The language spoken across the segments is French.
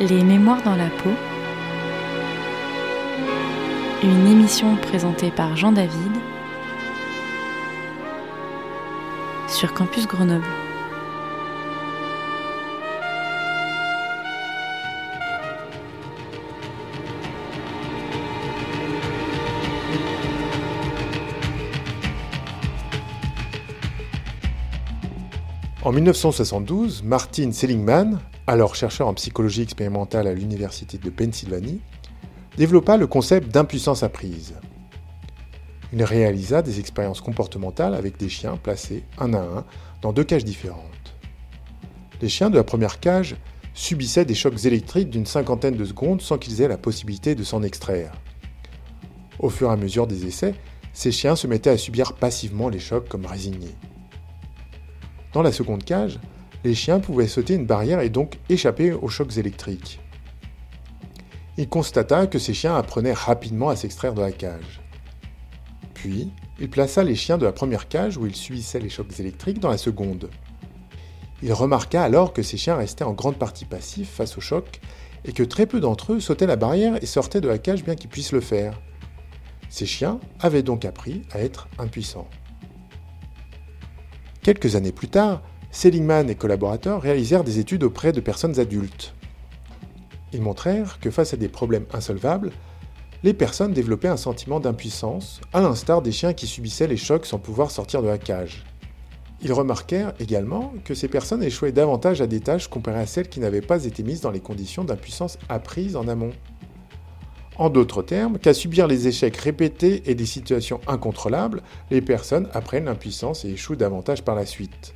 Les Mémoires dans la peau. Une émission présentée par Jean David sur Campus Grenoble. En 1972, Martin Seligman, alors chercheur en psychologie expérimentale à l'Université de Pennsylvanie, développa le concept d'impuissance apprise. Il réalisa des expériences comportementales avec des chiens placés un à un dans deux cages différentes. Les chiens de la première cage subissaient des chocs électriques d'une cinquantaine de secondes sans qu'ils aient la possibilité de s'en extraire. Au fur et à mesure des essais, ces chiens se mettaient à subir passivement les chocs comme résignés. Dans la seconde cage, les chiens pouvaient sauter une barrière et donc échapper aux chocs électriques. Il constata que ces chiens apprenaient rapidement à s'extraire de la cage. Puis, il plaça les chiens de la première cage où ils subissaient les chocs électriques dans la seconde. Il remarqua alors que ces chiens restaient en grande partie passifs face aux chocs et que très peu d'entre eux sautaient la barrière et sortaient de la cage bien qu'ils puissent le faire. Ces chiens avaient donc appris à être impuissants. Quelques années plus tard, Seligman et collaborateurs réalisèrent des études auprès de personnes adultes. Ils montrèrent que face à des problèmes insolvables, les personnes développaient un sentiment d'impuissance, à l'instar des chiens qui subissaient les chocs sans pouvoir sortir de la cage. Ils remarquèrent également que ces personnes échouaient davantage à des tâches comparées à celles qui n'avaient pas été mises dans les conditions d'impuissance apprises en amont. En d'autres termes, qu'à subir les échecs répétés et des situations incontrôlables, les personnes apprennent l'impuissance et échouent davantage par la suite.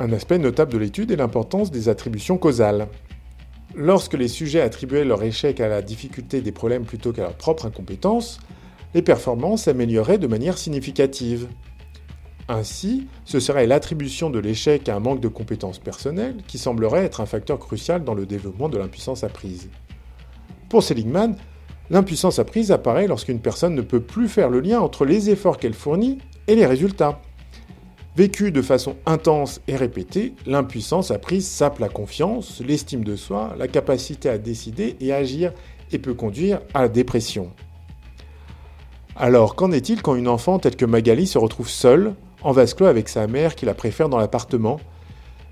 Un aspect notable de l'étude est l'importance des attributions causales. Lorsque les sujets attribuaient leur échec à la difficulté des problèmes plutôt qu'à leur propre incompétence, les performances s'amélioraient de manière significative. Ainsi, ce serait l'attribution de l'échec à un manque de compétences personnelles qui semblerait être un facteur crucial dans le développement de l'impuissance apprise. Pour Seligman, l'impuissance apprise apparaît lorsqu'une personne ne peut plus faire le lien entre les efforts qu'elle fournit et les résultats. Vécue de façon intense et répétée, l'impuissance apprise sape la confiance, l'estime de soi, la capacité à décider et agir et peut conduire à la dépression. Alors, qu'en est-il quand une enfant telle que Magali se retrouve seule, en vase clos avec sa mère qui la préfère dans l'appartement,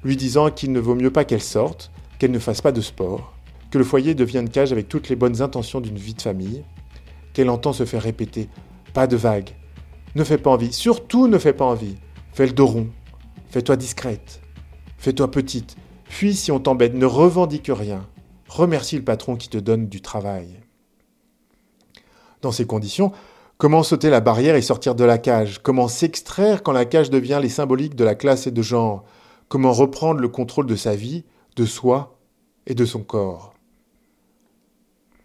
lui disant qu'il ne vaut mieux pas qu'elle sorte, qu'elle ne fasse pas de sport que le foyer devienne cage avec toutes les bonnes intentions d'une vie de famille, qu'elle entend se faire répéter Pas de vague, ne fais pas envie, surtout ne fais pas envie, fais le dos rond, fais-toi discrète, fais-toi petite, puis si on t'embête, ne revendique rien, remercie le patron qui te donne du travail. Dans ces conditions, comment sauter la barrière et sortir de la cage? Comment s'extraire quand la cage devient les symboliques de la classe et de genre? Comment reprendre le contrôle de sa vie, de soi et de son corps?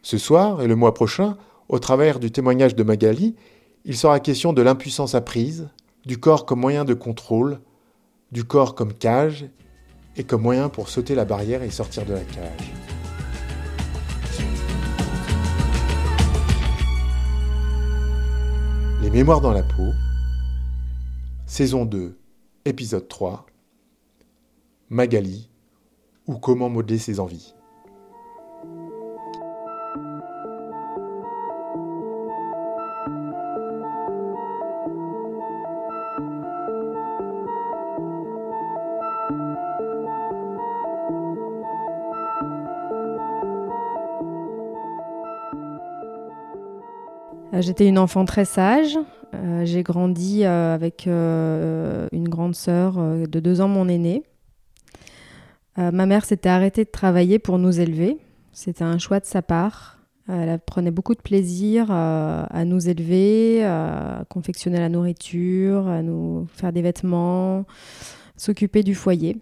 Ce soir et le mois prochain, au travers du témoignage de Magali, il sera question de l'impuissance apprise, du corps comme moyen de contrôle, du corps comme cage et comme moyen pour sauter la barrière et sortir de la cage. Les Mémoires dans la peau, saison 2, épisode 3, Magali, ou comment modeler ses envies. J'étais une enfant très sage. Euh, j'ai grandi euh, avec une grande sœur de deux ans, mon aînée. ma mère s'était arrêtée de travailler pour nous élever. C'était un choix de sa part. Elle prenait beaucoup de plaisir à nous élever, à confectionner la nourriture, à nous faire des vêtements, s'occuper du foyer.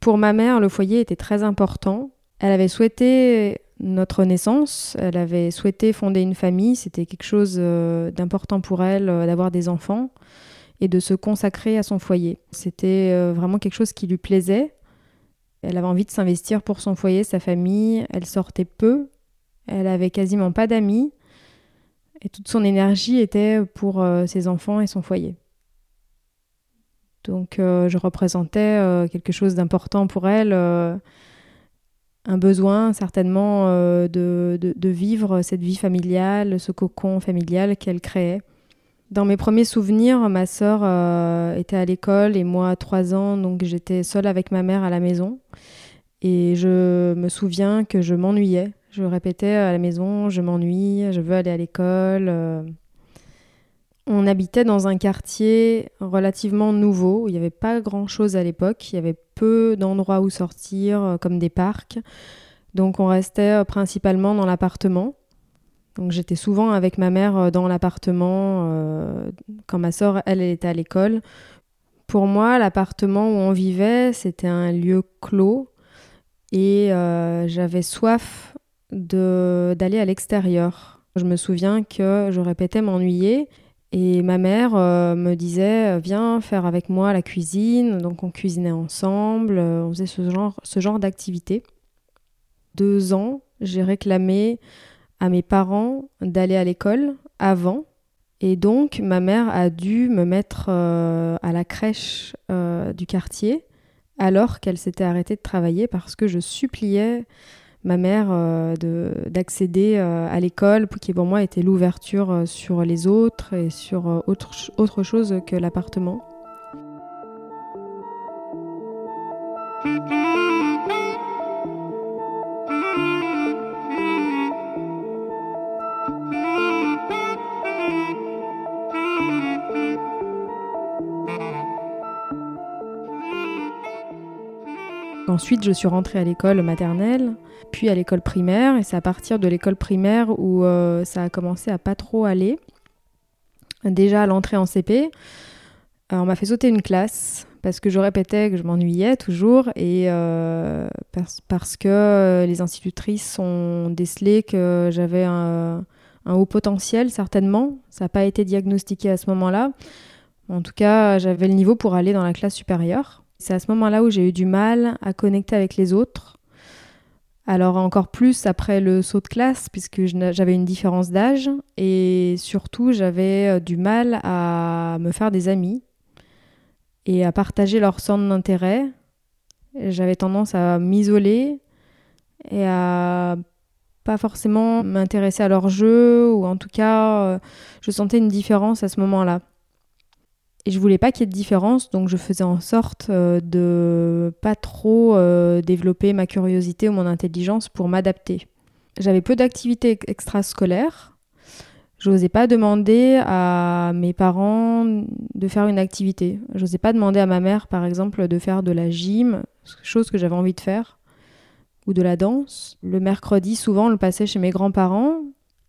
Pour ma mère, le foyer était très important. Elle avait souhaité notre naissance. Elle avait souhaité fonder une famille. C'était quelque chose euh, d'important pour elle euh, d'avoir des enfants et de se consacrer à son foyer. C'était euh, vraiment quelque chose qui lui plaisait. Elle avait envie de s'investir pour son foyer, sa famille. Elle sortait peu. Elle avait quasiment pas d'amis. Et toute son énergie était pour ses enfants et son foyer. Donc je représentais quelque chose d'important pour elle un besoin certainement de, de, vivre cette vie familiale, ce cocon familial qu'elle créait. Dans mes premiers souvenirs, ma sœur était à l'école et moi à 3 ans, donc j'étais seule avec ma mère à la maison. Et je me souviens que je m'ennuyais. Je répétais à la maison, je m'ennuie, je veux aller à l'école. On habitait dans un quartier relativement nouveau, il n'y avait pas grand-chose à l'époque, il y avait peu d'endroits où sortir, euh, comme des parcs. Donc on restait euh, principalement dans l'appartement. Donc j'étais souvent avec ma mère euh, dans l'appartement quand ma soeur, elle, elle était à l'école. Pour moi, l'appartement où on vivait, c'était un lieu clos et j'avais soif d'aller à l'extérieur. Je me souviens que je répétais m'ennuyer et ma mère euh, me disait euh, Viens faire avec moi la cuisine. Donc on cuisinait ensemble, euh, on faisait ce genre, ce genre d'activité. Deux ans, j'ai réclamé à mes parents d'aller à l'école avant. Et donc ma mère a dû me mettre à la crèche du quartier alors qu'elle s'était arrêtée de travailler parce que je suppliais ma mère euh, d'accéder euh, à l'école, qui pour moi était l'ouverture euh, sur les autres et sur autre, autre chose que l'appartement. Ensuite, je suis rentrée à l'école maternelle, puis à l'école primaire, et c'est à partir de l'école primaire où euh, ça a commencé à pas trop aller. Déjà à l'entrée en CP, euh, on m'a fait sauter une classe parce que je répétais que je m'ennuyais toujours et euh, parce, que les institutrices ont décelé que j'avais un, un, haut potentiel certainement. Ça n'a pas été diagnostiqué à ce moment-là. En tout cas, j'avais le niveau pour aller dans la classe supérieure. C'est à ce moment-là où j'ai eu du mal à connecter avec les autres. Alors encore plus après le saut de classe, puisque j'avais une différence d'âge, et surtout j'avais euh, du mal à me faire des amis et à partager leur centre d'intérêt. J'avais tendance à m'isoler et à pas forcément m'intéresser à leur jeu, ou en tout cas, euh, je sentais une différence à ce moment-là. Et je voulais pas qu'il y ait de différence, donc je faisais en sorte euh, de pas trop euh, développer ma curiosité ou mon intelligence pour m'adapter. J'avais peu d'activités extrascolaires. Je n'osais pas demander à mes parents de faire une activité. Je n'osais pas demander à ma mère, par exemple, de faire de la gym, chose que j'avais envie de faire, ou de la danse. Le mercredi, souvent, on le passait chez mes grands-parents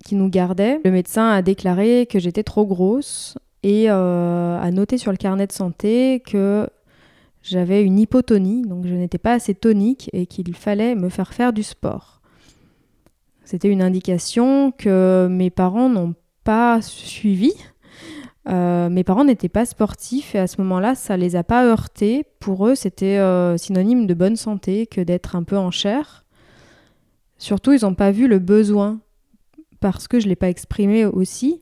qui nous gardaient. Le médecin a déclaré que j'étais trop grosse et euh, à noter sur le carnet de santé que j'avais une hypotonie, donc je n'étais pas assez tonique et qu'il fallait me faire faire du sport. C'était une indication que mes parents n'ont pas suivi. Euh, mes parents n'étaient pas sportifs et à ce moment-là, ça les a pas heurtés. Pour eux, c'était euh, synonyme de bonne santé que d'être un peu en chair. Surtout, ils n'ont pas vu le besoin parce que je ne l'ai pas exprimé aussi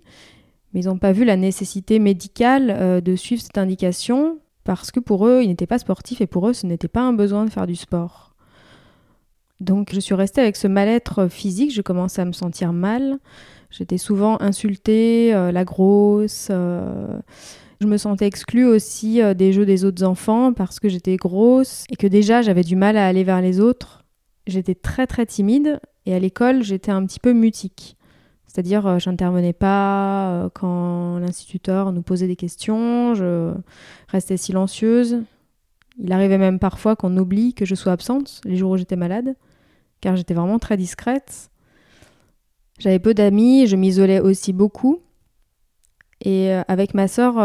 mais ils n'ont pas vu la nécessité médicale euh, de suivre cette indication parce que pour eux, ils n'étaient pas sportifs et pour eux, ce n'était pas un besoin de faire du sport. Donc je suis restée avec ce mal-être physique, je commençais à me sentir mal. J'étais souvent insultée, euh, la grosse. Euh, je me sentais exclue aussi des jeux des autres enfants parce que j'étais grosse et que déjà j'avais du mal à aller vers les autres. J'étais très très timide et à l'école j'étais un petit peu mutique. C'est-à-dire, euh, je n'intervenais pas euh, quand l'instituteur nous posait des questions, je restais silencieuse. Il arrivait même parfois qu'on oublie que je sois absente les jours où j'étais malade, car j'étais vraiment très discrète. J'avais peu d'amis, je m'isolais aussi beaucoup. Et euh, avec ma sœur,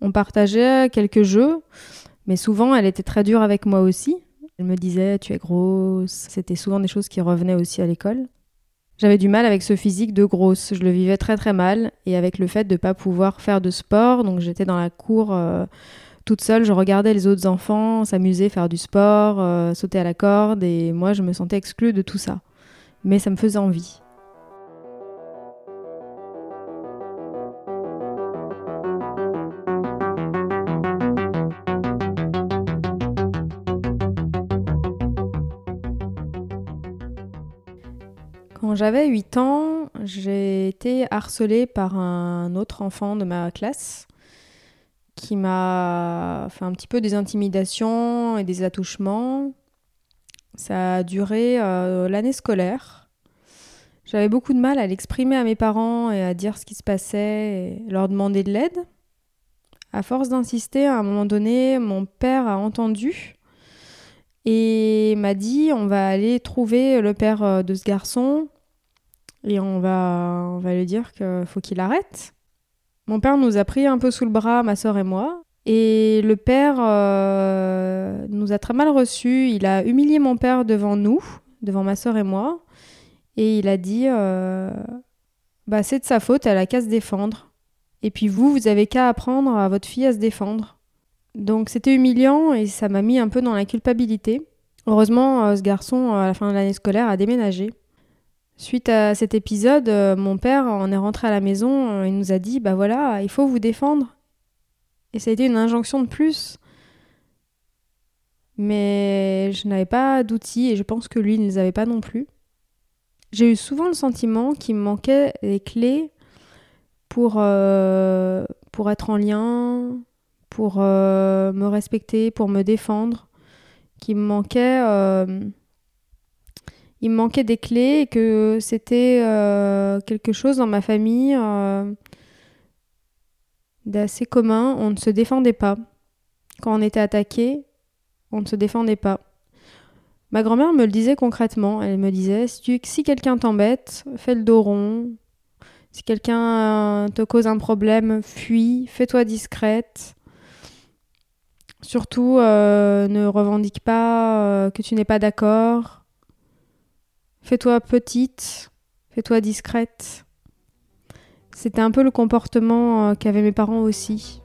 on partageait quelques jeux, mais souvent elle était très dure avec moi aussi. Elle me disait tu es grosse. C'était souvent des choses qui revenaient aussi à l'école. J'avais du mal avec ce physique de grosse, je le vivais très très mal et avec le fait de ne pas pouvoir faire de sport, donc j'étais dans la cour euh, toute seule, je regardais les autres enfants s'amuser, faire du sport, euh, sauter à la corde et moi je me sentais exclue de tout ça. Mais ça me faisait envie. Quand j'avais 8 ans, j'ai été harcelée par un autre enfant de ma classe qui m'a fait un petit peu des intimidations et des attouchements. Ça a duré euh, l'année scolaire. J'avais beaucoup de mal à l'exprimer à mes parents et à dire ce qui se passait et leur demander de l'aide. À force d'insister, à un moment donné, mon père a entendu et m'a dit on va aller trouver le père euh, de ce garçon et on va, on va lui dire qu'il faut qu'il arrête. Mon père nous a pris un peu sous le bras, ma soeur et moi. Et le père euh, nous a très mal reçus. Il a humilié mon père devant nous, devant ma soeur et moi. Et il a dit euh, bah, c'est de sa faute, elle a qu'à se défendre. Et puis vous, vous avez qu'à apprendre à votre fille à se défendre. Donc c'était humiliant et ça m'a mis un peu dans la culpabilité. Heureusement, euh, ce garçon, à la fin de l'année scolaire, a déménagé. Suite à cet épisode, euh, mon père en est rentré à la maison, euh, il nous a dit bah voilà, il faut vous défendre. Et ça a été une injonction de plus. Mais je n'avais pas d'outils et je pense que lui ne les avait pas non plus. J'ai eu souvent le sentiment qu'il me manquait des clés pour, euh, pour être en lien, pour me respecter, pour me défendre, qu'il me manquait il me manquait des clés et que c'était euh, quelque chose dans ma famille euh, d'assez commun. On ne se défendait pas. Quand on était attaqué, on ne se défendait pas. Ma grand-mère me le disait concrètement. Elle me disait si, quelqu'un t'embête, fais le dos rond. Si quelqu'un te cause un problème, fuis, fais-toi discrète. Surtout, euh, ne revendique pas que tu n'es pas d'accord. Fais-toi petite, fais-toi discrète. C'était un peu le comportement euh, qu'avaient mes parents aussi.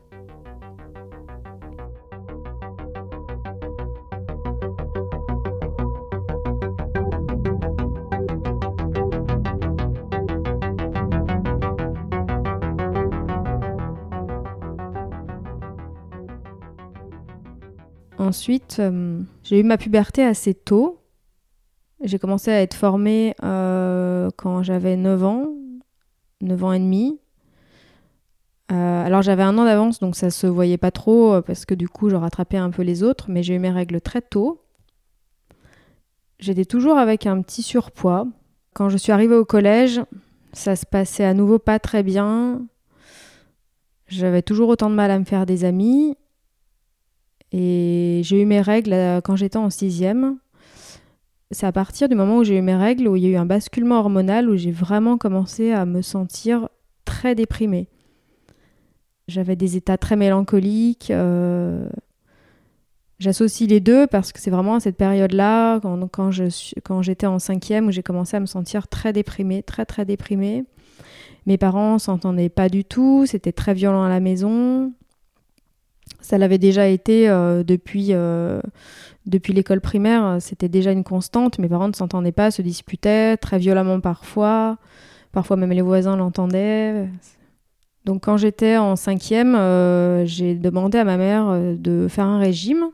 Ensuite, euh, j'ai eu ma puberté assez tôt. J'ai commencé à être formée euh, quand j'avais 9 ans, 9 ans et demi. Euh, alors j'avais un an d'avance, donc ça se voyait pas trop euh, parce que du coup je rattrapais un peu les autres, mais j'ai eu mes règles très tôt. J'étais toujours avec un petit surpoids. Quand je suis arrivée au collège, ça se passait à nouveau pas très bien. J'avais toujours autant de mal à me faire des amis. Et j'ai eu mes règles quand j'étais en sixième c'est à partir du moment où j'ai eu mes règles, où il y a eu un basculement hormonal, où j'ai vraiment commencé à me sentir très déprimée. J'avais des états très mélancoliques. Euh, j'associe les deux parce que c'est vraiment à cette période-là, quand, j'étais en cinquième, où j'ai commencé à me sentir très déprimée, très très déprimée. Mes parents s'entendaient pas du tout, c'était très violent à la maison. Ça l'avait déjà été euh, depuis, euh, depuis l'école primaire, c'était déjà une constante. Mes parents ne s'entendaient pas, se disputaient très violemment parfois. Parfois même les voisins l'entendaient. Donc quand j'étais en cinquième, euh, j'ai demandé à ma mère de faire un régime.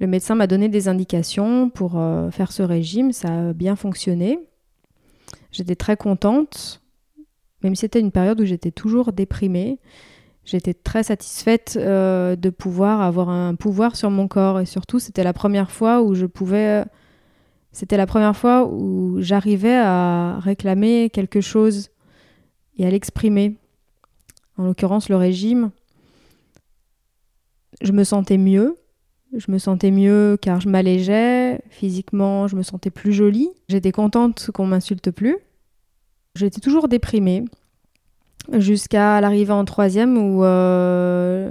Le médecin m'a donné des indications pour faire ce régime. Ça a bien fonctionné. J'étais très contente, même si c'était une période où j'étais toujours déprimée j'étais très satisfaite euh, de pouvoir avoir un pouvoir sur mon corps. Et surtout c'était la première fois où je pouvais c'était la première fois où j'arrivais à réclamer quelque chose et à l'exprimer. En l'occurrence le régime. Je me sentais mieux. Je me sentais mieux car je m'allégeais. Physiquement je me sentais plus jolie. J'étais contente qu'on m'insulte plus. J'étais toujours déprimée jusqu'à l'arrivée en troisième où euh,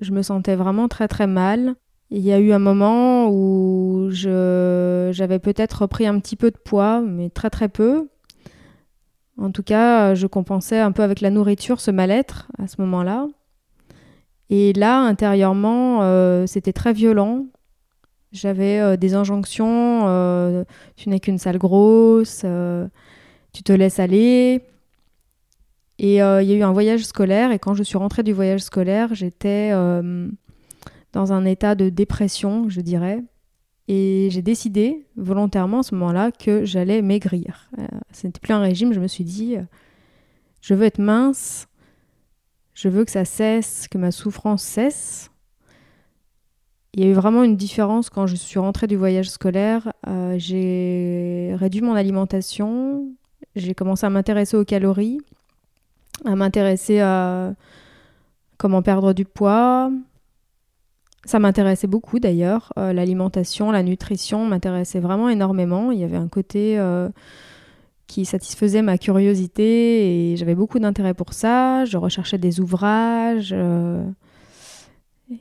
je me sentais vraiment très très mal. Il y a eu un moment où j'avais peut-être repris un petit peu de poids, mais très très peu. En tout cas, je compensais un peu avec la nourriture ce mal-être à ce moment-là. Et là, intérieurement, euh, c'était très violent. J'avais euh, des injonctions, tu n'es qu'une sale grosse, tu te laisses aller, et euh, il y a eu un voyage scolaire, et quand je suis rentrée du voyage scolaire, j'étais euh, dans un état de dépression, je dirais. Et j'ai décidé volontairement à ce moment-là que j'allais maigrir. Euh, ce n'était plus un régime, je me suis dit, je veux être mince, je veux que ça cesse, que ma souffrance cesse. Il y a eu vraiment une différence quand je suis rentrée du voyage scolaire. J'ai réduit mon alimentation, j'ai commencé à m'intéresser aux calories, à m'intéresser à comment perdre du poids. Ça m'intéressait beaucoup d'ailleurs. Euh, l'alimentation, la nutrition m'intéressait vraiment énormément. Il y avait un côté euh, qui satisfaisait ma curiosité et j'avais beaucoup d'intérêt pour ça. Je recherchais des ouvrages euh,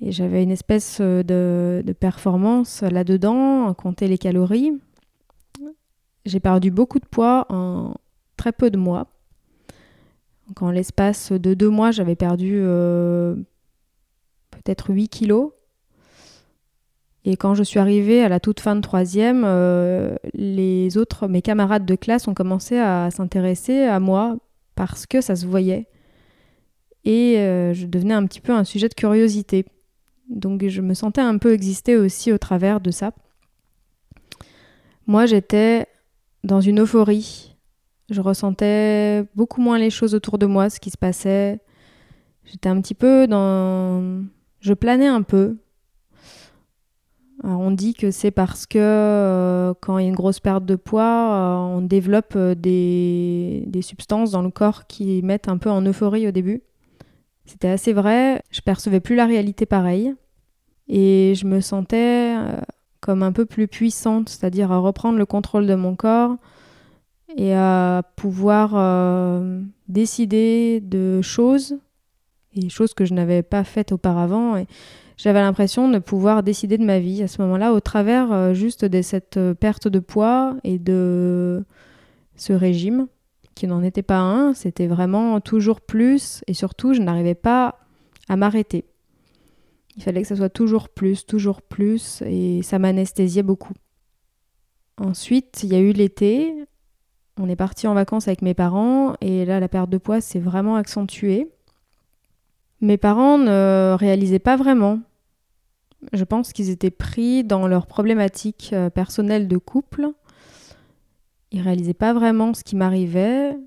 et j'avais une espèce de, de performance là-dedans, compter les calories. J'ai perdu beaucoup de poids en très peu de mois. Donc en l'espace de deux mois, j'avais perdu euh, peut-être 8 kilos. Et quand je suis arrivée à la toute fin de troisième, euh, les autres, mes camarades de classe ont commencé à s'intéresser à moi parce que ça se voyait. Et euh, je devenais un petit peu un sujet de curiosité. Donc je me sentais un peu exister aussi au travers de ça. Moi, j'étais dans une euphorie je ressentais beaucoup moins les choses autour de moi, ce qui se passait. J'étais un petit peu dans... Je planais un peu. on dit que c'est parce que euh, quand il y a une grosse perte de poids, euh, on développe euh, des... des, substances dans le corps qui mettent un peu en euphorie au début. C'était assez vrai, je percevais plus la réalité pareil. Et je me sentais comme un peu plus puissante, c'est-à-dire à reprendre le contrôle de mon corps, et à pouvoir euh, décider de choses, et choses que je n'avais pas faites auparavant. Et j'avais l'impression de pouvoir décider de ma vie à ce moment-là au travers euh, juste de cette euh, perte de poids et de ce régime qui n'en était pas un, c'était vraiment toujours plus et surtout je n'arrivais pas à m'arrêter. Il fallait que ça soit toujours plus, toujours plus et ça m'anesthésiait beaucoup. Ensuite, il y a eu l'été on est parti en vacances avec mes parents et là la perte de poids s'est vraiment accentuée. Mes parents ne réalisaient pas vraiment. Je pense qu'ils étaient pris dans leurs problématiques euh, personnelles de couple. Ils réalisaient pas vraiment ce qui m'arrivait,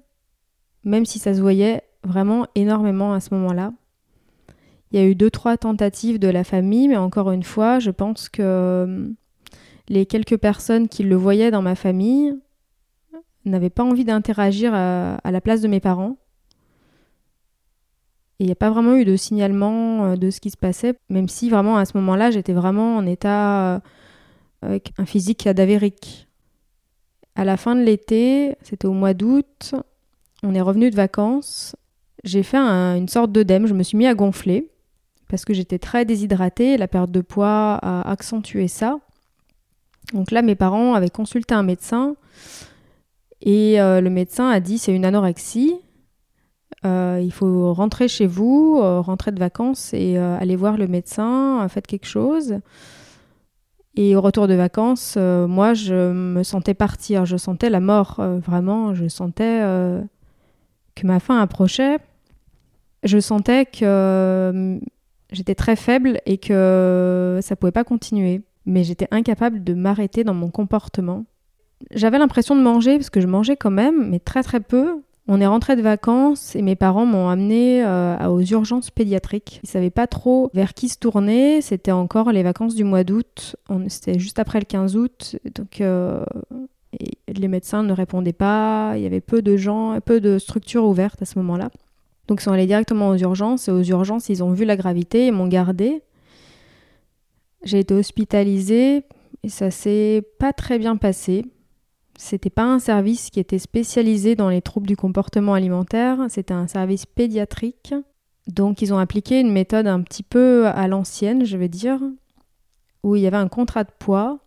même si ça se voyait vraiment énormément à ce moment-là. Il y a eu deux, trois tentatives de la famille, mais encore une fois, je pense que euh, les quelques personnes qui le voyaient dans ma famille n'avais pas envie d'interagir à, la place de mes parents. Et il n'y a pas vraiment eu de signalement euh, de ce qui se passait, même si vraiment à ce moment-là, j'étais vraiment en état euh, avec un physique cadavérique. À la fin de l'été, c'était au mois d'août, on est revenu de vacances. J'ai fait une sorte d'œdème, je me suis mis à gonfler parce que j'étais très déshydratée, la perte de poids a accentué ça. Donc là, mes parents avaient consulté un médecin et euh, le médecin a dit c'est une anorexie. Euh, il faut rentrer chez vous, euh, rentrer de vacances et aller voir le médecin, faites quelque chose. Et au retour de vacances, moi, je me sentais partir, je sentais la mort, vraiment, je sentais que ma fin approchait. Je sentais que j'étais très faible et que ça pouvait pas continuer. Mais j'étais incapable de m'arrêter dans mon comportement j'avais l'impression de manger, parce que je mangeais quand même, mais très très peu. On est rentré de vacances et mes parents m'ont amené euh, aux urgences pédiatriques. Ils savaient pas trop vers qui se tourner. C'était encore les vacances du mois d'août. C'était juste après le 15 août. Donc euh, les médecins ne répondaient pas. Il y avait peu de gens, peu de structures ouvertes à ce moment-là. Donc ils sont allés directement aux urgences. Et aux urgences, ils ont vu la gravité et m'ont gardé. J'ai été hospitalisée et ça s'est pas très bien passé. C'était pas un service qui était spécialisé dans les troubles du comportement alimentaire, c'était un service pédiatrique. Donc ils ont appliqué une méthode un petit peu à l'ancienne, je vais dire, où il y avait un contrat de poids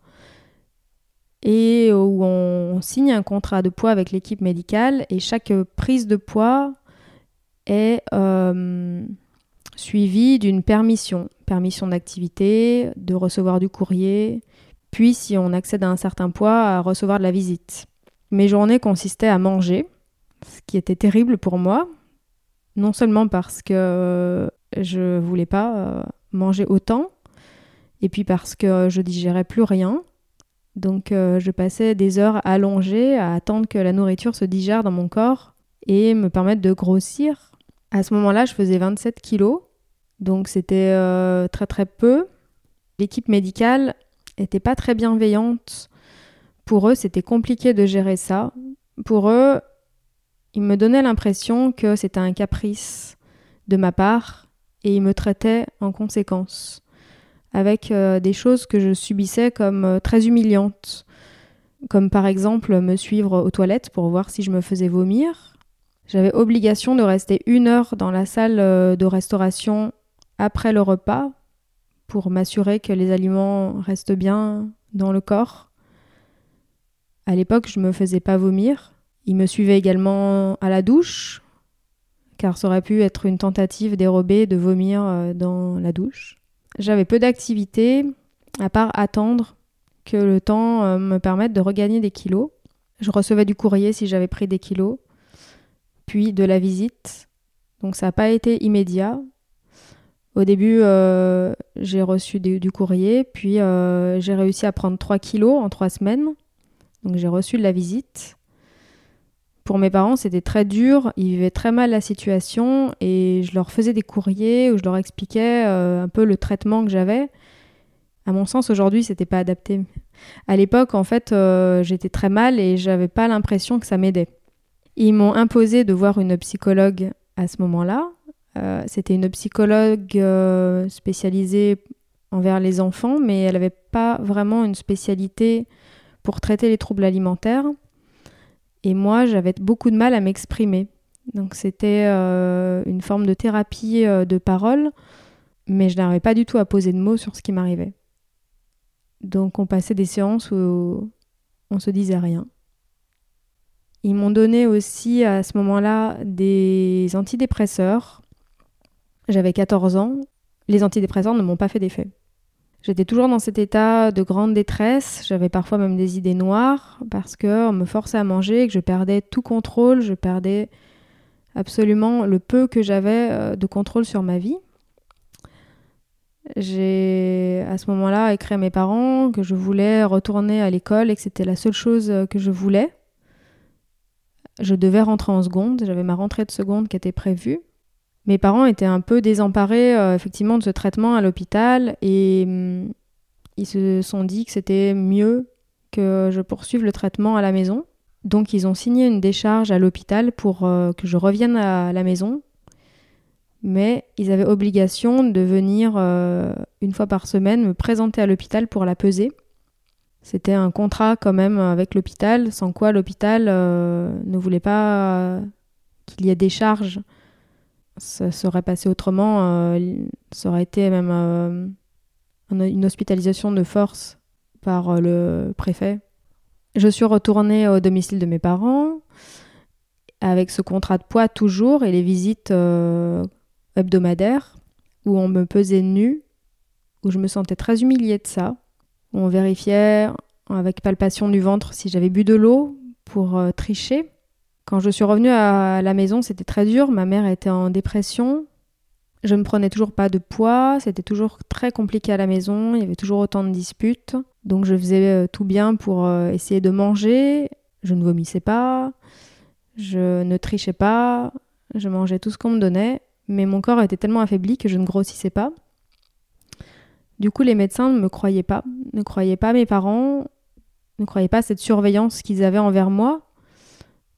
et où on signe un contrat de poids avec l'équipe médicale et chaque prise de poids est euh, suivie d'une permission, permission d'activité, de recevoir du courrier, puis, si on accède à un certain poids, à recevoir de la visite. Mes journées consistaient à manger, ce qui était terrible pour moi, non seulement parce que je voulais pas euh, manger autant, et puis parce que je digérais plus rien. Donc euh, je passais des heures allongées à attendre que la nourriture se digère dans mon corps et me permette de grossir. À ce moment-là, je faisais 27 kilos, donc c'était euh, très très peu. L'équipe médicale était pas très bienveillante. Pour eux, c'était compliqué de gérer ça. Pour eux, ils me donnaient l'impression que c'était un caprice de ma part et ils me traitaient en conséquence avec euh, des choses que je subissais comme euh, très humiliantes, comme par exemple me suivre aux toilettes pour voir si je me faisais vomir. J'avais obligation de rester une heure dans la salle euh, de restauration après le repas pour m'assurer que les aliments restent bien dans le corps. À l'époque, je ne me faisais pas vomir. Il me suivait également à la douche, car ça aurait pu être une tentative dérobée de vomir dans la douche. J'avais peu d'activités, à part attendre que le temps euh, me permette de regagner des kilos. Je recevais du courrier si j'avais pris des kilos, puis de la visite. Donc ça n'a pas été immédiat. Au début, euh, j'ai reçu du, courrier, puis euh, j'ai réussi à prendre 3 kilos en 3 semaines. Donc j'ai reçu de la visite. Pour mes parents, c'était très dur, ils vivaient très mal la situation et je leur faisais des courriers où je leur expliquais euh, un peu le traitement que j'avais. À mon sens, aujourd'hui, c'était pas adapté. À l'époque, en fait, j'étais très mal et j'avais pas l'impression que ça m'aidait. Ils m'ont imposé de voir une psychologue à ce moment-là. Euh, c'était une psychologue spécialisée envers les enfants, mais elle n'avait pas vraiment une spécialité pour traiter les troubles alimentaires. Et moi, j'avais beaucoup de mal à m'exprimer. Donc c'était euh, une forme de thérapie euh, de parole, mais je n'arrivais pas du tout à poser de mots sur ce qui m'arrivait. Donc on passait des séances où on se disait rien. Ils m'ont donné aussi à ce moment-là des antidépresseurs. J'avais 14 ans. Les antidépresseurs ne m'ont pas fait d'effet. J'étais toujours dans cet état de grande détresse, j'avais parfois même des idées noires parce qu'on me forçait à manger, que je perdais tout contrôle, je perdais absolument le peu que j'avais euh, de contrôle sur ma vie. J'ai à ce moment-là écrit à mes parents que je voulais retourner à l'école et que c'était la seule chose que je voulais. Je devais rentrer en seconde, j'avais ma rentrée de seconde qui était prévue. Mes parents étaient un peu désemparés euh, effectivement de ce traitement à l'hôpital et hum, ils se sont dit que c'était mieux que je poursuive le traitement à la maison. Donc ils ont signé une décharge à l'hôpital pour euh, que je revienne à la maison. Mais ils avaient obligation de venir euh, une fois par semaine me présenter à l'hôpital pour la peser. C'était un contrat quand même avec l'hôpital, sans quoi l'hôpital ne voulait pas qu'il y ait des charges ça serait passé autrement. Euh, ça aurait été même euh, une hospitalisation de force par euh, le préfet. Je suis retournée au domicile de mes parents avec ce contrat de poids toujours et les visites hebdomadaires où on me pesait nue, où je me sentais très humiliée de ça, où on vérifiait avec palpation du ventre si j'avais bu de l'eau pour tricher quand je suis revenue à la maison, c'était très dur. Ma mère était en dépression. Je ne prenais toujours pas de poids. C'était toujours très compliqué à la maison. Il y avait toujours autant de disputes. Donc je faisais euh, tout bien pour euh, essayer de manger. Je ne vomissais pas. Je ne trichais pas. Je mangeais tout ce qu'on me donnait. Mais mon corps était tellement affaibli que je ne grossissais pas. Du coup, les médecins ne me croyaient pas. Ne croyaient pas mes parents. Ne croyaient pas cette surveillance qu'ils avaient envers moi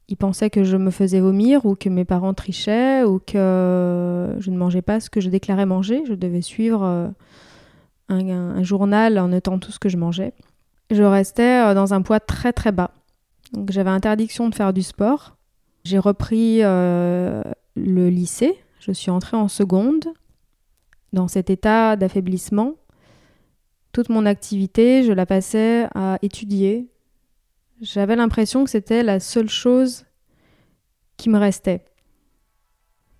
ils pensaient que je me faisais vomir ou que mes parents trichaient ou que je ne mangeais pas ce que je déclarais manger. Je devais suivre euh, un, journal en notant tout ce que je mangeais. Je restais euh, dans un poids très très bas. Donc j'avais interdiction de faire du sport. J'ai repris euh, le lycée. Je suis entrée en seconde. Dans cet état d'affaiblissement, toute mon activité, je la passais à étudier, j'avais l'impression que c'était la seule chose qui me restait.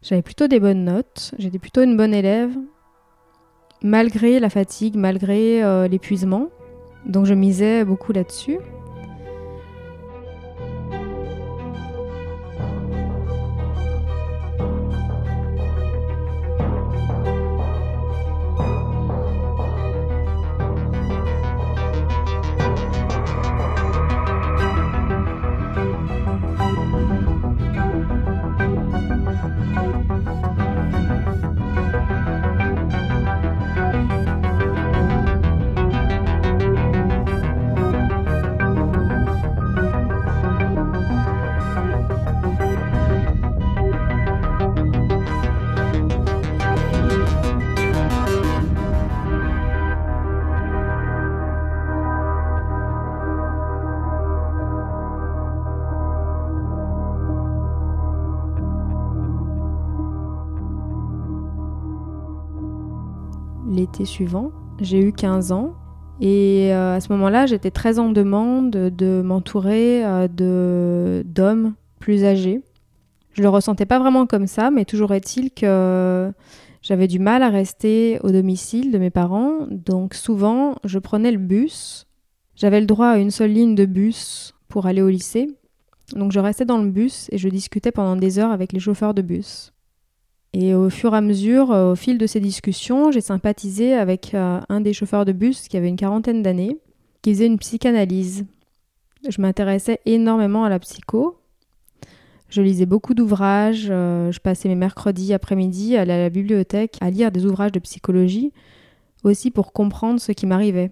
J'avais plutôt des bonnes notes, j'étais plutôt une bonne élève, malgré la fatigue, malgré euh, l'épuisement. Donc je misais beaucoup là-dessus. Suivant. J'ai eu 15 ans et euh, à ce moment-là, j'étais très en demande de m'entourer euh, de d'hommes plus âgés. Je le ressentais pas vraiment comme ça, mais toujours est-il que j'avais du mal à rester au domicile de mes parents, donc souvent je prenais le bus. J'avais le droit à une seule ligne de bus pour aller au lycée, donc je restais dans le bus et je discutais pendant des heures avec les chauffeurs de bus. Et au fur et à mesure, euh, au fil de ces discussions, j'ai sympathisé avec euh, un des chauffeurs de bus qui avait une quarantaine d'années, qui faisait une psychanalyse. Je m'intéressais énormément à la psycho. Je lisais beaucoup d'ouvrages, euh, je passais mes mercredis après-midi à la bibliothèque à lire des ouvrages de psychologie, aussi pour comprendre ce qui m'arrivait.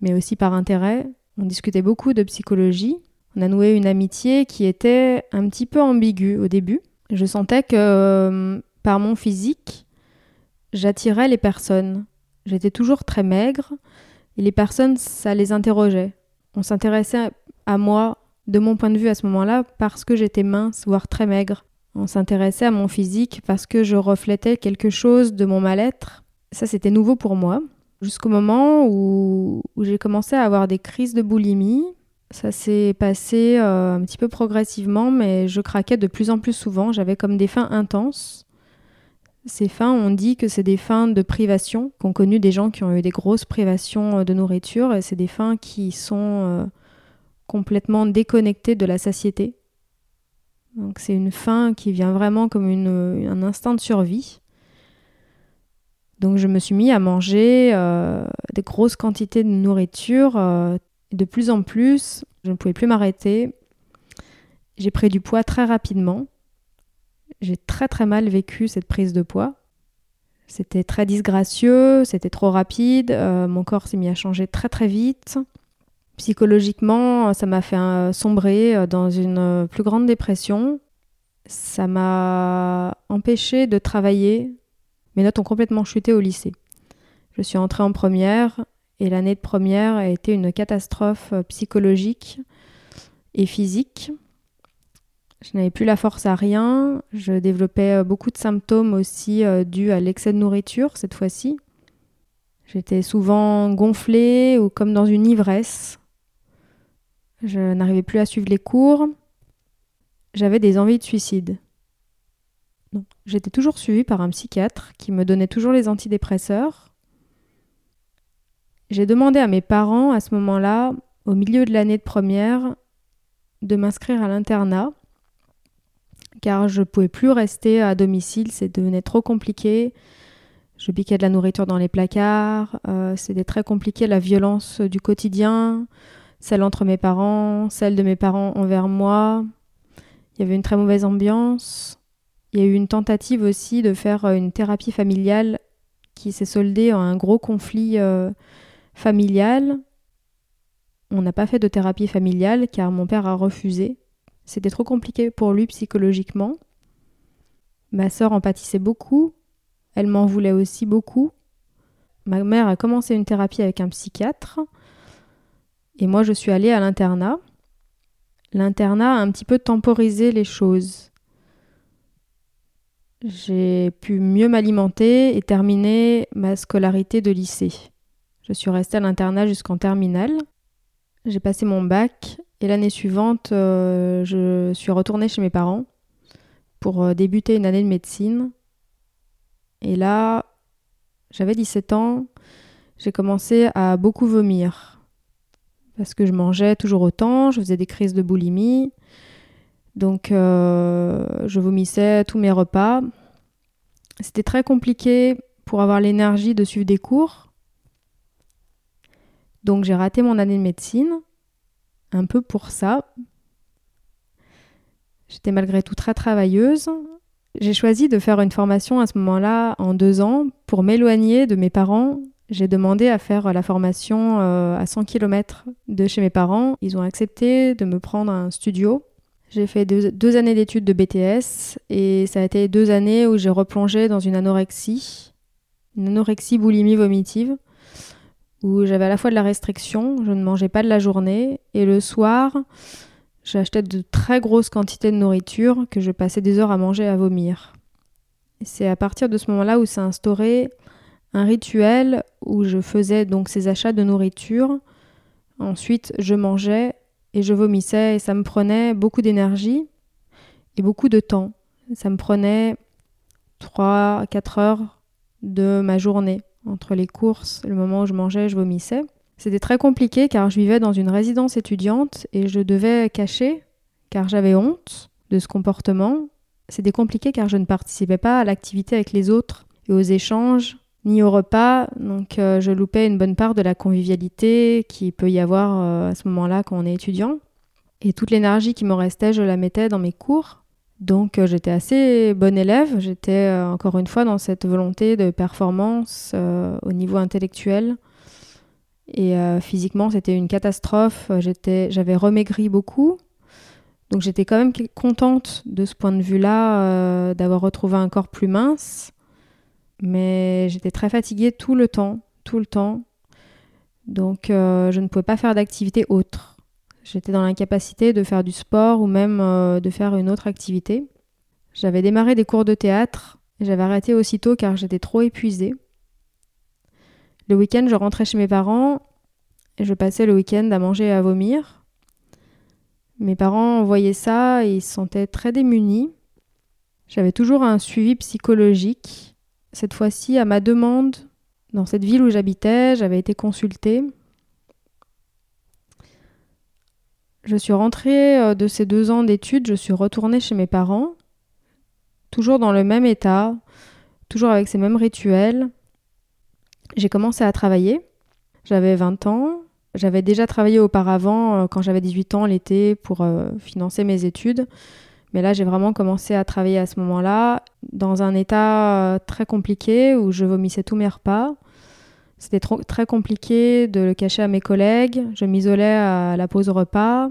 Mais aussi par intérêt, on discutait beaucoup de psychologie. On a noué une amitié qui était un petit peu ambiguë au début je sentais que euh, par mon physique, j'attirais les personnes. J'étais toujours très maigre et les personnes, ça les interrogeait. On s'intéressait à moi de mon point de vue à ce moment-là parce que j'étais mince, voire très maigre. On s'intéressait à mon physique parce que je reflétais quelque chose de mon mal-être. Ça, c'était nouveau pour moi. Jusqu'au moment où j'ai commencé à avoir des crises de boulimie, ça s'est passé euh, un petit peu progressivement, mais je craquais de plus en plus souvent. J'avais comme des fins intenses. Ces fins, on dit que c'est des fins de privation, qu'ont connu des gens qui ont eu des grosses privations euh, de nourriture, et c'est des fins qui sont euh, complètement déconnectées de la satiété. Donc c'est une faim qui vient vraiment comme un instinct de survie. Donc je me suis mis à manger des grosses quantités de nourriture de plus en plus, je ne pouvais plus m'arrêter. J'ai pris du poids très rapidement. J'ai très très mal vécu cette prise de poids. C'était très disgracieux, c'était trop rapide, euh, mon corps s'est mis à changer très très vite. Psychologiquement, ça m'a fait euh, sombrer euh, dans une plus grande dépression. Ça m'a empêché de travailler. Mes notes ont complètement chuté au lycée. Je suis entrée en première, et l'année de première a été une catastrophe euh, psychologique et physique. Je n'avais plus la force à rien. Je développais euh, beaucoup de symptômes aussi euh, dus à l'excès de nourriture cette fois-ci. J'étais souvent gonflée ou comme dans une ivresse. Je n'arrivais plus à suivre les cours. J'avais des envies de suicide. J'étais toujours suivie par un psychiatre qui me donnait toujours les antidépresseurs j'ai demandé à mes parents à ce moment-là, au milieu de l'année de première, de m'inscrire à l'internat car je ne pouvais plus rester à domicile, c'est devenait trop compliqué. Je piquais de la nourriture dans les placards, euh, c'était très compliqué la violence du quotidien, celle entre mes parents, celle de mes parents envers moi. Il y avait une très mauvaise ambiance. Il y a eu une tentative aussi de faire une thérapie familiale qui s'est soldée en un gros conflit euh, Familiale, on n'a pas fait de thérapie familiale car mon père a refusé. C'était trop compliqué pour lui psychologiquement. Ma sœur en pâtissait beaucoup. Elle m'en voulait aussi beaucoup. Ma mère a commencé une thérapie avec un psychiatre. Et moi, je suis allée à l'internat. L'internat a un petit peu temporisé les choses. J'ai pu mieux m'alimenter et terminer ma scolarité de lycée. Je suis restée à l'internat jusqu'en terminale. J'ai passé mon bac et l'année suivante, euh, je suis retournée chez mes parents pour euh, débuter une année de médecine. Et là, j'avais 17 ans, j'ai commencé à beaucoup vomir. Parce que je mangeais toujours autant, je faisais des crises de boulimie. Donc euh, je vomissais tous mes repas. C'était très compliqué pour avoir l'énergie de suivre des cours. Donc j'ai raté mon année de médecine, un peu pour ça. J'étais malgré tout très travailleuse. J'ai choisi de faire une formation à ce moment-là en deux ans pour m'éloigner de mes parents. J'ai demandé à faire la formation euh, à 100 km de chez mes parents. Ils ont accepté de me prendre un studio. J'ai fait deux, années d'études de BTS et ça a été deux années où j'ai replongé dans une anorexie, une anorexie boulimie vomitive où j'avais à la fois de la restriction, je ne mangeais pas de la journée, et le soir, j'achetais de très grosses quantités de nourriture que je passais des heures à manger et à vomir. C'est à partir de ce moment-là où s'est instauré un rituel où je faisais donc ces achats de nourriture. Ensuite, je mangeais et je vomissais et ça me prenait beaucoup d'énergie et beaucoup de temps. Ça me prenait 3 4 heures de ma journée entre les courses, le moment où je mangeais, je vomissais. C'était très compliqué car je vivais dans une résidence étudiante et je devais cacher car j'avais honte de ce comportement. C'était compliqué car je ne participais pas à l'activité avec les autres et aux échanges ni au repas, donc euh, je loupais une bonne part de la convivialité qui peut y avoir euh, à ce moment-là quand on est étudiant. Et toute l'énergie qui me restait, je la mettais dans mes cours. Donc euh, j'étais assez bonne élève, j'étais encore une fois dans cette volonté de performance au niveau intellectuel. Et physiquement, c'était une catastrophe. j'avais remaigri beaucoup. Donc j'étais quand même contente de ce point de vue-là, d'avoir retrouvé un corps plus mince. Mais j'étais très fatiguée tout le temps, tout le temps. Donc euh, je ne pouvais pas faire d'activité autre. J'étais dans l'incapacité de faire du sport ou même euh, de faire une autre activité. J'avais démarré des cours de théâtre et j'avais arrêté aussitôt car j'étais trop épuisée. Le week-end, je rentrais chez mes parents et je passais le week-end à manger et à vomir. Mes parents voyaient ça et ils se sentaient très démunis. J'avais toujours un suivi psychologique cette fois-ci, à ma demande, dans cette ville où j'habitais, j'avais été consultée. Je suis rentrée euh, de ces deux ans d'études, je suis retournée chez mes parents, toujours dans le même état, toujours avec ces mêmes rituels. J'ai commencé à travailler. J'avais 20 ans. J'avais déjà travaillé auparavant, euh, quand j'avais 18 ans, l'été, pour euh, financer mes études. Mais là, j'ai vraiment commencé à travailler à ce moment-là dans un état très compliqué où je vomissais tous mes repas. C'était très compliqué de le cacher à mes collègues. Je m'isolais à la pause repas.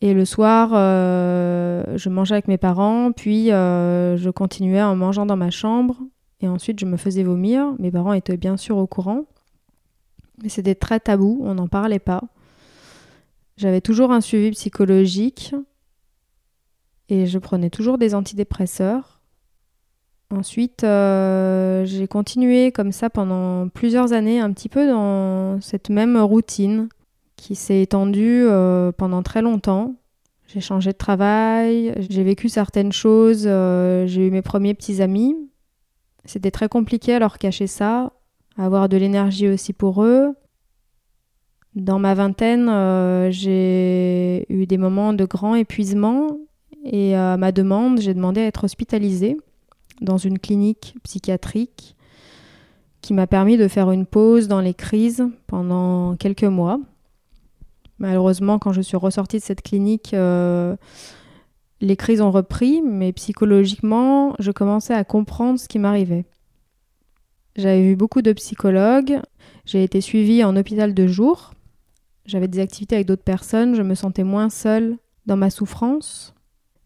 Et le soir, euh, je mangeais avec mes parents, puis euh, je continuais en mangeant dans ma chambre. Et ensuite, je me faisais vomir. Mes parents étaient bien sûr au courant. Mais c'était très tabou, on n'en parlait pas. J'avais toujours un suivi psychologique et je prenais toujours des antidépresseurs. Ensuite, euh, j'ai continué comme ça pendant plusieurs années, un petit peu dans cette même routine qui s'est étendue euh, pendant très longtemps. J'ai changé de travail, j'ai vécu certaines choses, euh, j'ai eu mes premiers petits amis. C'était très compliqué à leur cacher ça, avoir de l'énergie aussi pour eux. Dans ma vingtaine, j'ai eu des moments de grand épuisement et à ma demande, j'ai demandé à être hospitalisée dans une clinique psychiatrique qui m'a permis de faire une pause dans les crises pendant quelques mois. Malheureusement, quand je suis ressortie de cette clinique, euh, les crises ont repris, mais psychologiquement, je commençais à comprendre ce qui m'arrivait. J'avais vu beaucoup de psychologues, j'ai été suivie en hôpital de jour, j'avais des activités avec d'autres personnes, je me sentais moins seule dans ma souffrance.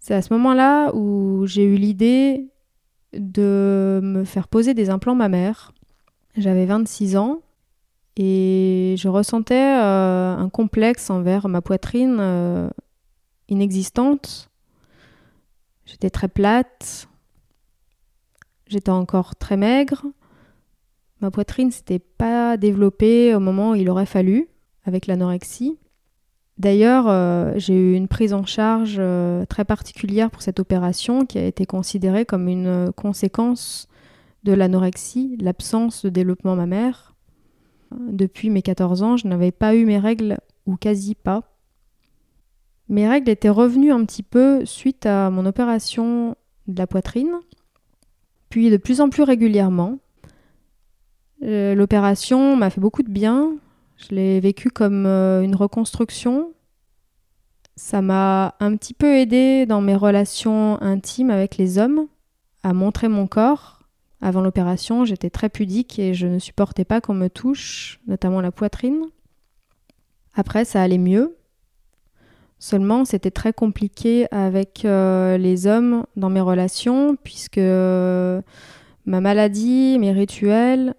C'est à ce moment-là où j'ai eu l'idée de me faire poser des implants mammaires. J'avais 26 ans et je ressentais euh, un complexe envers ma poitrine euh, inexistante. J'étais très plate, j'étais encore très maigre. Ma poitrine s'était pas développée au moment où il aurait fallu avec l'anorexie. D'ailleurs, euh, j'ai eu une prise en charge euh, très particulière pour cette opération qui a été considérée comme une conséquence de l'anorexie, l'absence de développement mammaire. Depuis mes 14 ans, je n'avais pas eu mes règles ou quasi pas. Mes règles étaient revenues un petit peu suite à mon opération de la poitrine, puis de plus en plus régulièrement. Euh, l'opération m'a fait beaucoup de bien, je l'ai vécu comme euh, une reconstruction. Ça m'a un petit peu aidé dans mes relations intimes avec les hommes, à montrer mon corps. Avant l'opération, j'étais très pudique et je ne supportais pas qu'on me touche, notamment la poitrine. Après, ça allait mieux. Seulement, c'était très compliqué avec euh, les hommes dans mes relations, puisque euh, ma maladie, mes rituels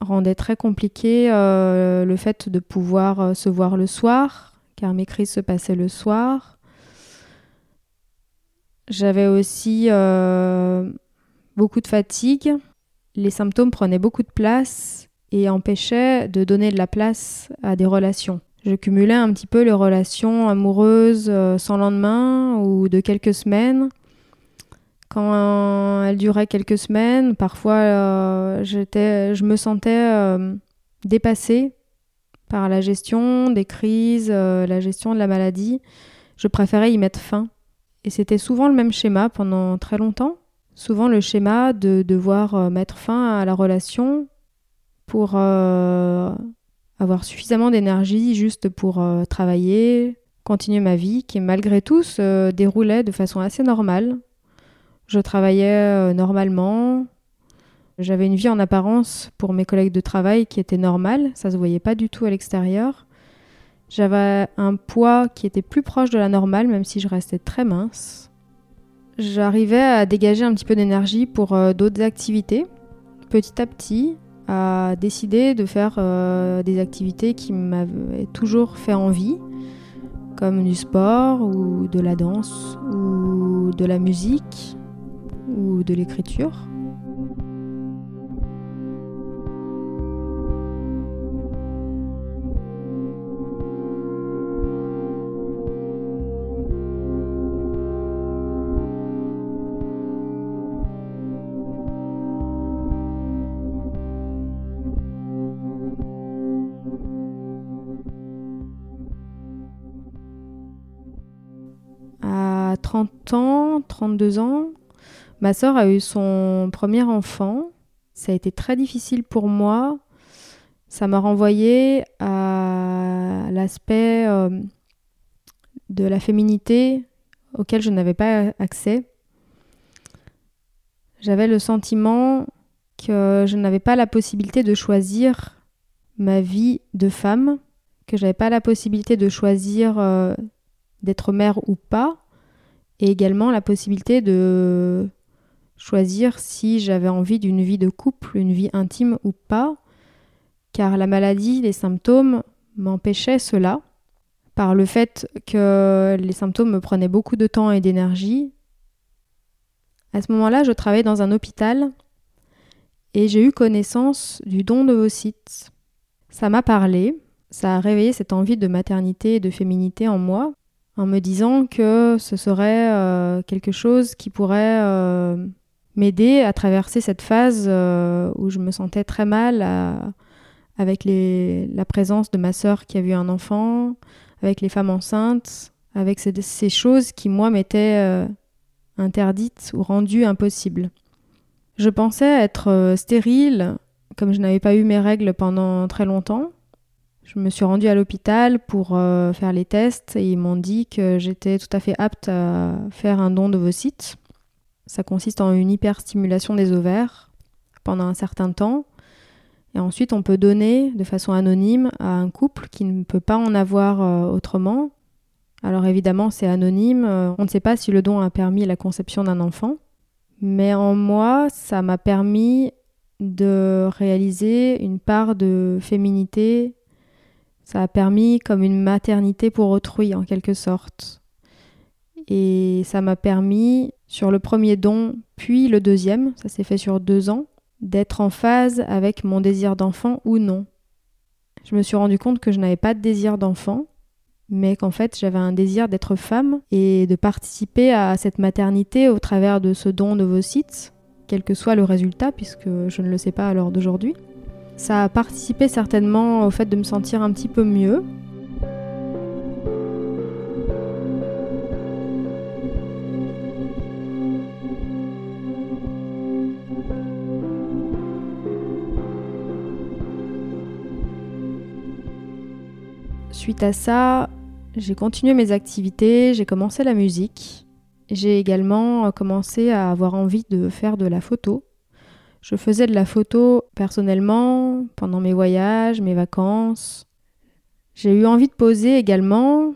rendait très compliqué euh, le fait de pouvoir euh, se voir le soir, car mes crises se passaient le soir. J'avais aussi euh, beaucoup de fatigue les symptômes prenaient beaucoup de place et empêchaient de donner de la place à des relations. Je cumulais un petit peu les relations amoureuses sans lendemain ou de quelques semaines. Quand elles duraient quelques semaines, parfois euh, je me sentais euh, dépassée par la gestion des crises, la gestion de la maladie. Je préférais y mettre fin. Et c'était souvent le même schéma pendant très longtemps. Souvent le schéma de devoir mettre fin à la relation pour avoir suffisamment d'énergie juste pour euh, travailler, continuer ma vie, qui malgré tout se déroulait de façon assez normale. Je travaillais euh, normalement, j'avais une vie en apparence pour mes collègues de travail qui était normale, ça se voyait pas du tout à l'extérieur. J'avais un poids qui était plus proche de la normale, même si je restais très mince. J'arrivais à dégager un petit peu d'énergie pour euh, d'autres activités, petit à petit, a décidé de faire euh, des activités qui m'avaient toujours fait envie, comme du sport ou de la danse ou de la musique ou de l'écriture. À 30 ans, 32 ans, ma sœur a eu son premier enfant. Ça a été très difficile pour moi. Ça m'a renvoyé à l'aspect euh, de la féminité auquel je n'avais pas accès. J'avais le sentiment que je n'avais pas la possibilité de choisir ma vie de femme, que je n'avais pas la possibilité de choisir euh, d'être mère ou pas, et également la possibilité de choisir si j'avais envie d'une vie de couple, une vie intime ou pas, car la maladie, les symptômes m'empêchaient cela, par le fait que les symptômes me prenaient beaucoup de temps et d'énergie. À ce moment-là, je travaillais dans un hôpital et j'ai eu connaissance du don de d'ovocytes. Ça m'a parlé, ça a réveillé cette envie de maternité et de féminité en moi, en me disant que ce serait euh, quelque chose qui pourrait euh, m'aider à traverser cette phase euh, où je me sentais très mal avec la présence de ma sœur qui a vu un enfant, avec les femmes enceintes, avec ces, choses qui, moi, m'étaient interdites ou rendues impossibles. Je pensais être stérile, comme je n'avais pas eu mes règles pendant très longtemps. Je me suis rendue à l'hôpital pour euh, faire les tests et ils m'ont dit que j'étais tout à fait apte à faire un don d'ovocytes. Ça consiste en une hyperstimulation des ovaires pendant un certain temps. Et ensuite, on peut donner de façon anonyme à un couple qui ne peut pas en avoir euh, autrement. Alors évidemment, c'est anonyme. Euh, on ne sait pas si le don a permis la conception d'un enfant. Mais en moi, ça m'a permis de réaliser une part de féminité ça a permis comme une maternité pour autrui en quelque sorte. Et ça m'a permis, sur le premier don, puis le deuxième, ça s'est fait sur deux ans, d'être en phase avec mon désir d'enfant ou non. Je me suis rendu compte que je n'avais pas de désir d'enfant, mais qu'en fait j'avais un désir d'être femme et de participer à cette maternité au travers de ce don de vos sites, quel que soit le résultat, puisque je ne le sais pas à l'heure d'aujourd'hui. Ça a participé certainement au fait de me sentir un petit peu mieux. Suite à ça, j'ai continué mes activités, j'ai commencé la musique. J'ai également commencé à avoir envie de faire de la photo. Je faisais de la photo personnellement pendant mes voyages, mes vacances. J'ai eu envie de poser également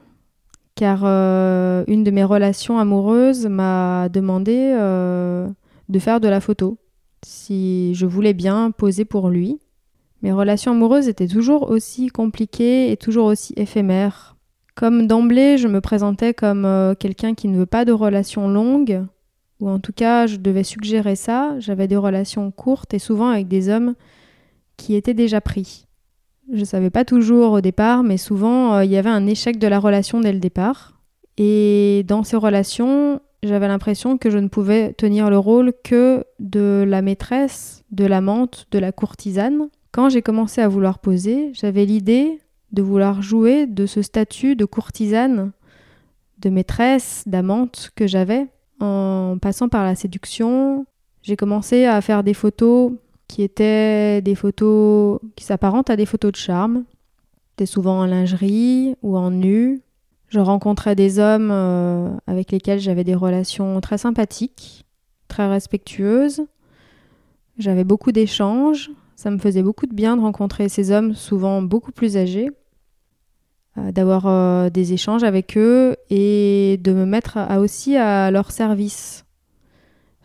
car euh, une de mes relations amoureuses m'a demandé euh, de faire de la photo si je voulais bien poser pour lui. Mes relations amoureuses étaient toujours aussi compliquées et toujours aussi éphémères. Comme d'emblée je me présentais comme euh, quelqu'un qui ne veut pas de relations longues, ou en tout cas je devais suggérer ça, j'avais des relations courtes et souvent avec des hommes qui étaient déjà pris. Je ne savais pas toujours au départ, mais souvent euh, il y avait un échec de la relation dès le départ. Et dans ces relations, j'avais l'impression que je ne pouvais tenir le rôle que de la maîtresse, de l'amante, de la courtisane. Quand j'ai commencé à vouloir poser, j'avais l'idée de vouloir jouer de ce statut de courtisane, de maîtresse, d'amante que j'avais. En passant par la séduction, j'ai commencé à faire des photos qui étaient des photos qui s'apparentent à des photos de charme. C'était souvent en lingerie ou en nu. Je rencontrais des hommes euh, avec lesquels j'avais des relations très sympathiques, très respectueuses. J'avais beaucoup d'échanges. Ça me faisait beaucoup de bien de rencontrer ces hommes, souvent beaucoup plus âgés, euh, d'avoir euh, des échanges avec eux et de me mettre aussi à leur service.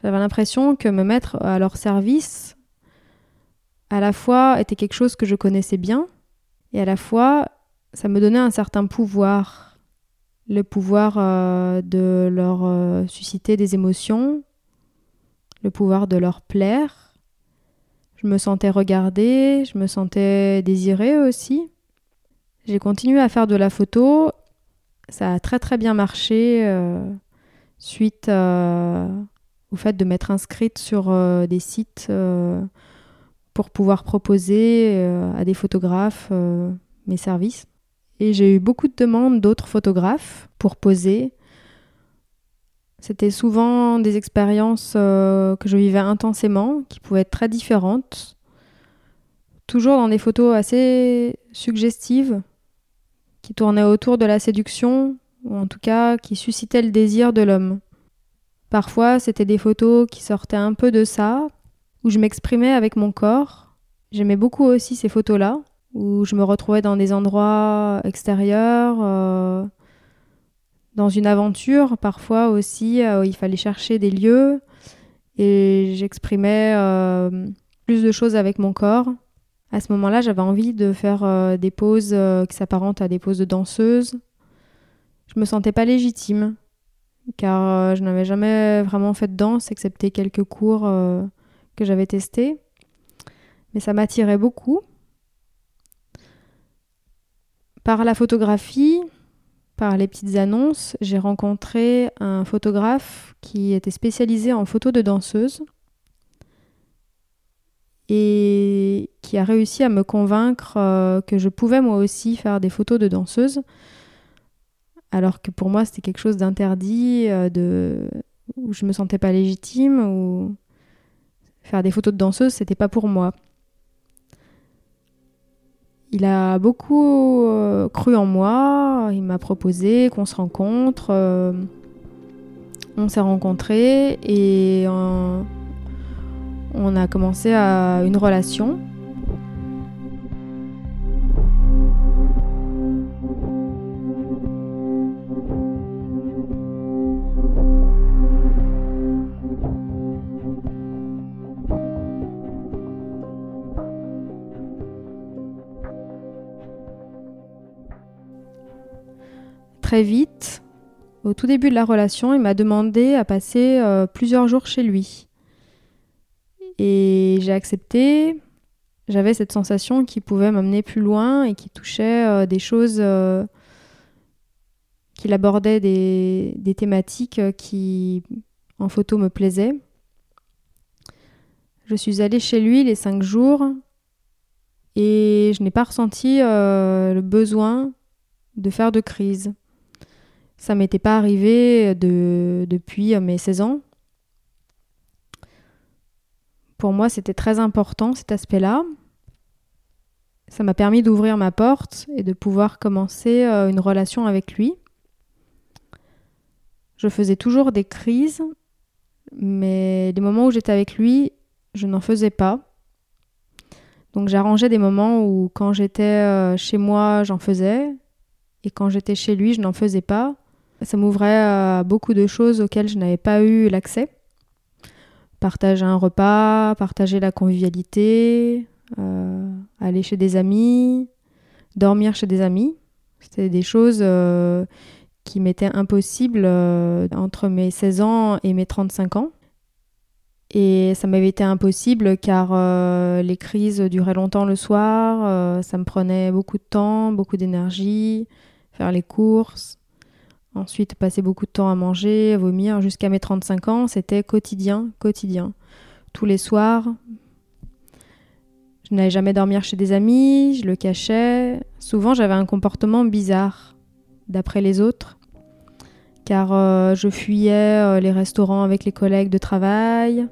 J'avais l'impression que me mettre à leur service, à la fois était quelque chose que je connaissais bien, et à la fois ça me donnait un certain pouvoir, le pouvoir euh, de leur susciter des émotions, le pouvoir de leur plaire. Je me sentais regardée, je me sentais désirée aussi. J'ai continué à faire de la photo, ça a très très bien marché euh, suite au fait de m'être inscrite sur des sites pour pouvoir proposer euh, à des photographes euh, mes services. Et j'ai eu beaucoup de demandes d'autres photographes pour poser. C'était souvent des expériences euh, que je vivais intensément, qui pouvaient être très différentes. Toujours dans des photos assez suggestives, qui tournaient autour de la séduction, ou en tout cas qui suscitaient le désir de l'homme. Parfois, c'était des photos qui sortaient un peu de ça, où je m'exprimais avec mon corps. J'aimais beaucoup aussi ces photos-là, où je me retrouvais dans des endroits extérieurs, euh, dans une aventure parfois aussi, euh, il fallait chercher des lieux, et j'exprimais euh, plus de choses avec mon corps. À ce moment-là, j'avais envie de faire des poses qui s'apparentent à des poses de danseuse. Je me sentais pas légitime, car je n'avais jamais vraiment fait de danse, excepté quelques cours que j'avais testé. Mais ça m'attirait beaucoup. Par la photographie, par les petites annonces, j'ai rencontré un photographe qui était spécialisé en photos de danseuses et qui a réussi à me convaincre euh, que je pouvais moi aussi faire des photos de danseuses, alors que pour moi c'était quelque chose d'interdit, euh, de... où je me sentais pas légitime, ou Faire des photos de danseuse, c'était pas pour moi. Il a beaucoup euh, cru en moi, il m'a proposé qu'on se rencontre. Euh, on s'est rencontrés et on a commencé à une relation. Très vite, au tout début de la relation, il m'a demandé à passer euh, plusieurs jours chez lui. Et j'ai accepté. J'avais cette sensation qui pouvait m'amener plus loin et qui touchait euh, des choses, euh, qu'il abordait des, thématiques qui, en photo, me plaisaient. Je suis allée chez lui les cinq jours et je n'ai pas ressenti le besoin de faire de crise. Ça m'était pas arrivé de, depuis mes 16 ans. Pour moi, c'était très important cet aspect-là. Ça m'a permis d'ouvrir ma porte et de pouvoir commencer euh, une relation avec lui. Je faisais toujours des crises, mais les moments où j'étais avec lui, je n'en faisais pas. Donc j'arrangeais des moments où quand j'étais euh, chez moi, j'en faisais, et quand j'étais chez lui, je n'en faisais pas. Ça m'ouvrait à beaucoup de choses auxquelles je n'avais pas eu l'accès. Partager un repas, partager la convivialité, euh, aller chez des amis, dormir chez des amis. C'était des choses euh, qui m'était impossible euh, entre mes 16 ans et mes 35 ans. Et ça m'avait été impossible car euh, les crises duraient longtemps le soir, euh, ça me prenait beaucoup de temps, beaucoup d'énergie, faire les courses, ensuite passer beaucoup de temps à manger, à vomir. Jusqu'à mes 35 ans, c'était quotidien, quotidien. Tous les soirs, je n'allais jamais dormir chez des amis, je le cachais. Souvent, j'avais un comportement bizarre, d'après les autres car euh, je fuyais euh, les restaurants avec les collègues de travail,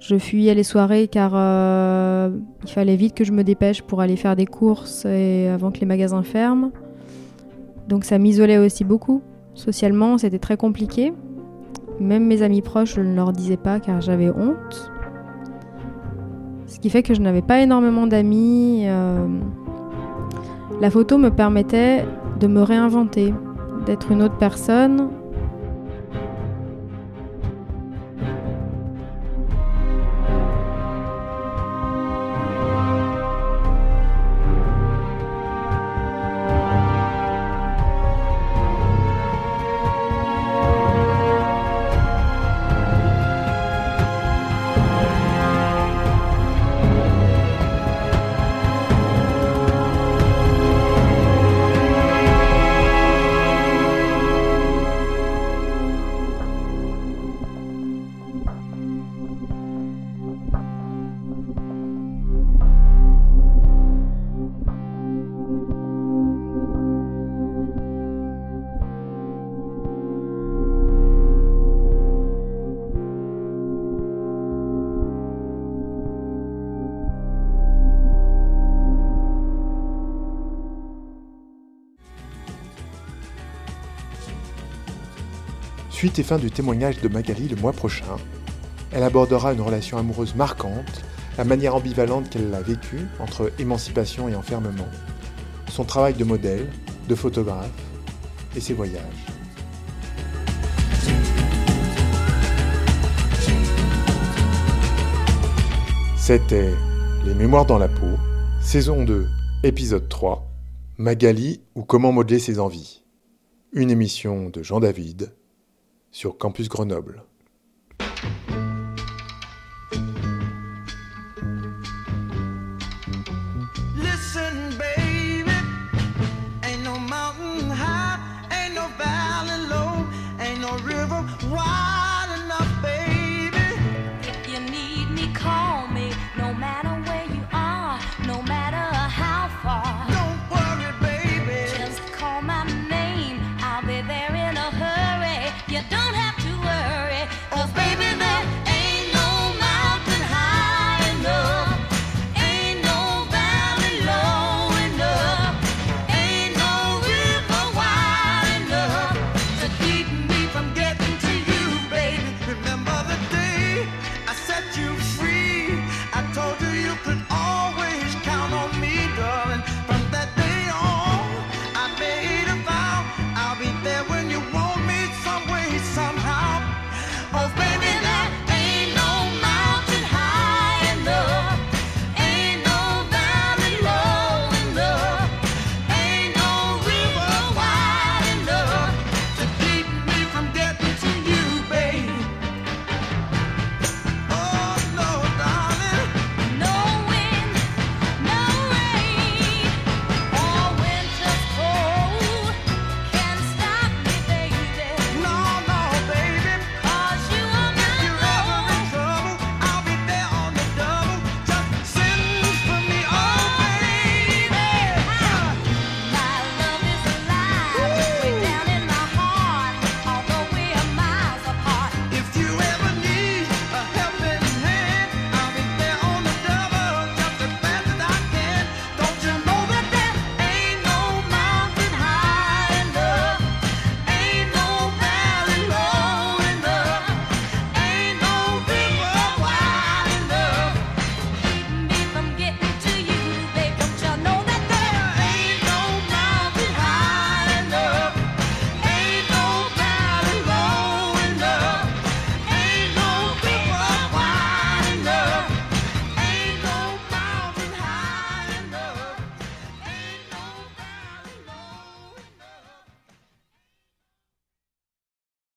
je fuyais les soirées car euh, il fallait vite que je me dépêche pour aller faire des courses et avant que les magasins ferment. Donc ça m'isolait aussi beaucoup. Socialement, c'était très compliqué. Même mes amis proches, je ne leur disais pas car j'avais honte. Ce qui fait que je n'avais pas énormément d'amis. La photo me permettait de me réinventer, d'être une autre personne Suite et fin du témoignage de Magali le mois prochain. Elle abordera une relation amoureuse marquante, la manière ambivalente qu'elle l'a vécue entre émancipation et enfermement, son travail de modèle, de photographe et ses voyages. C'était Les Mémoires dans la peau, saison 2, épisode 3, Magali ou comment modeler ses envies. Une émission de Jean David sur Campus Grenoble.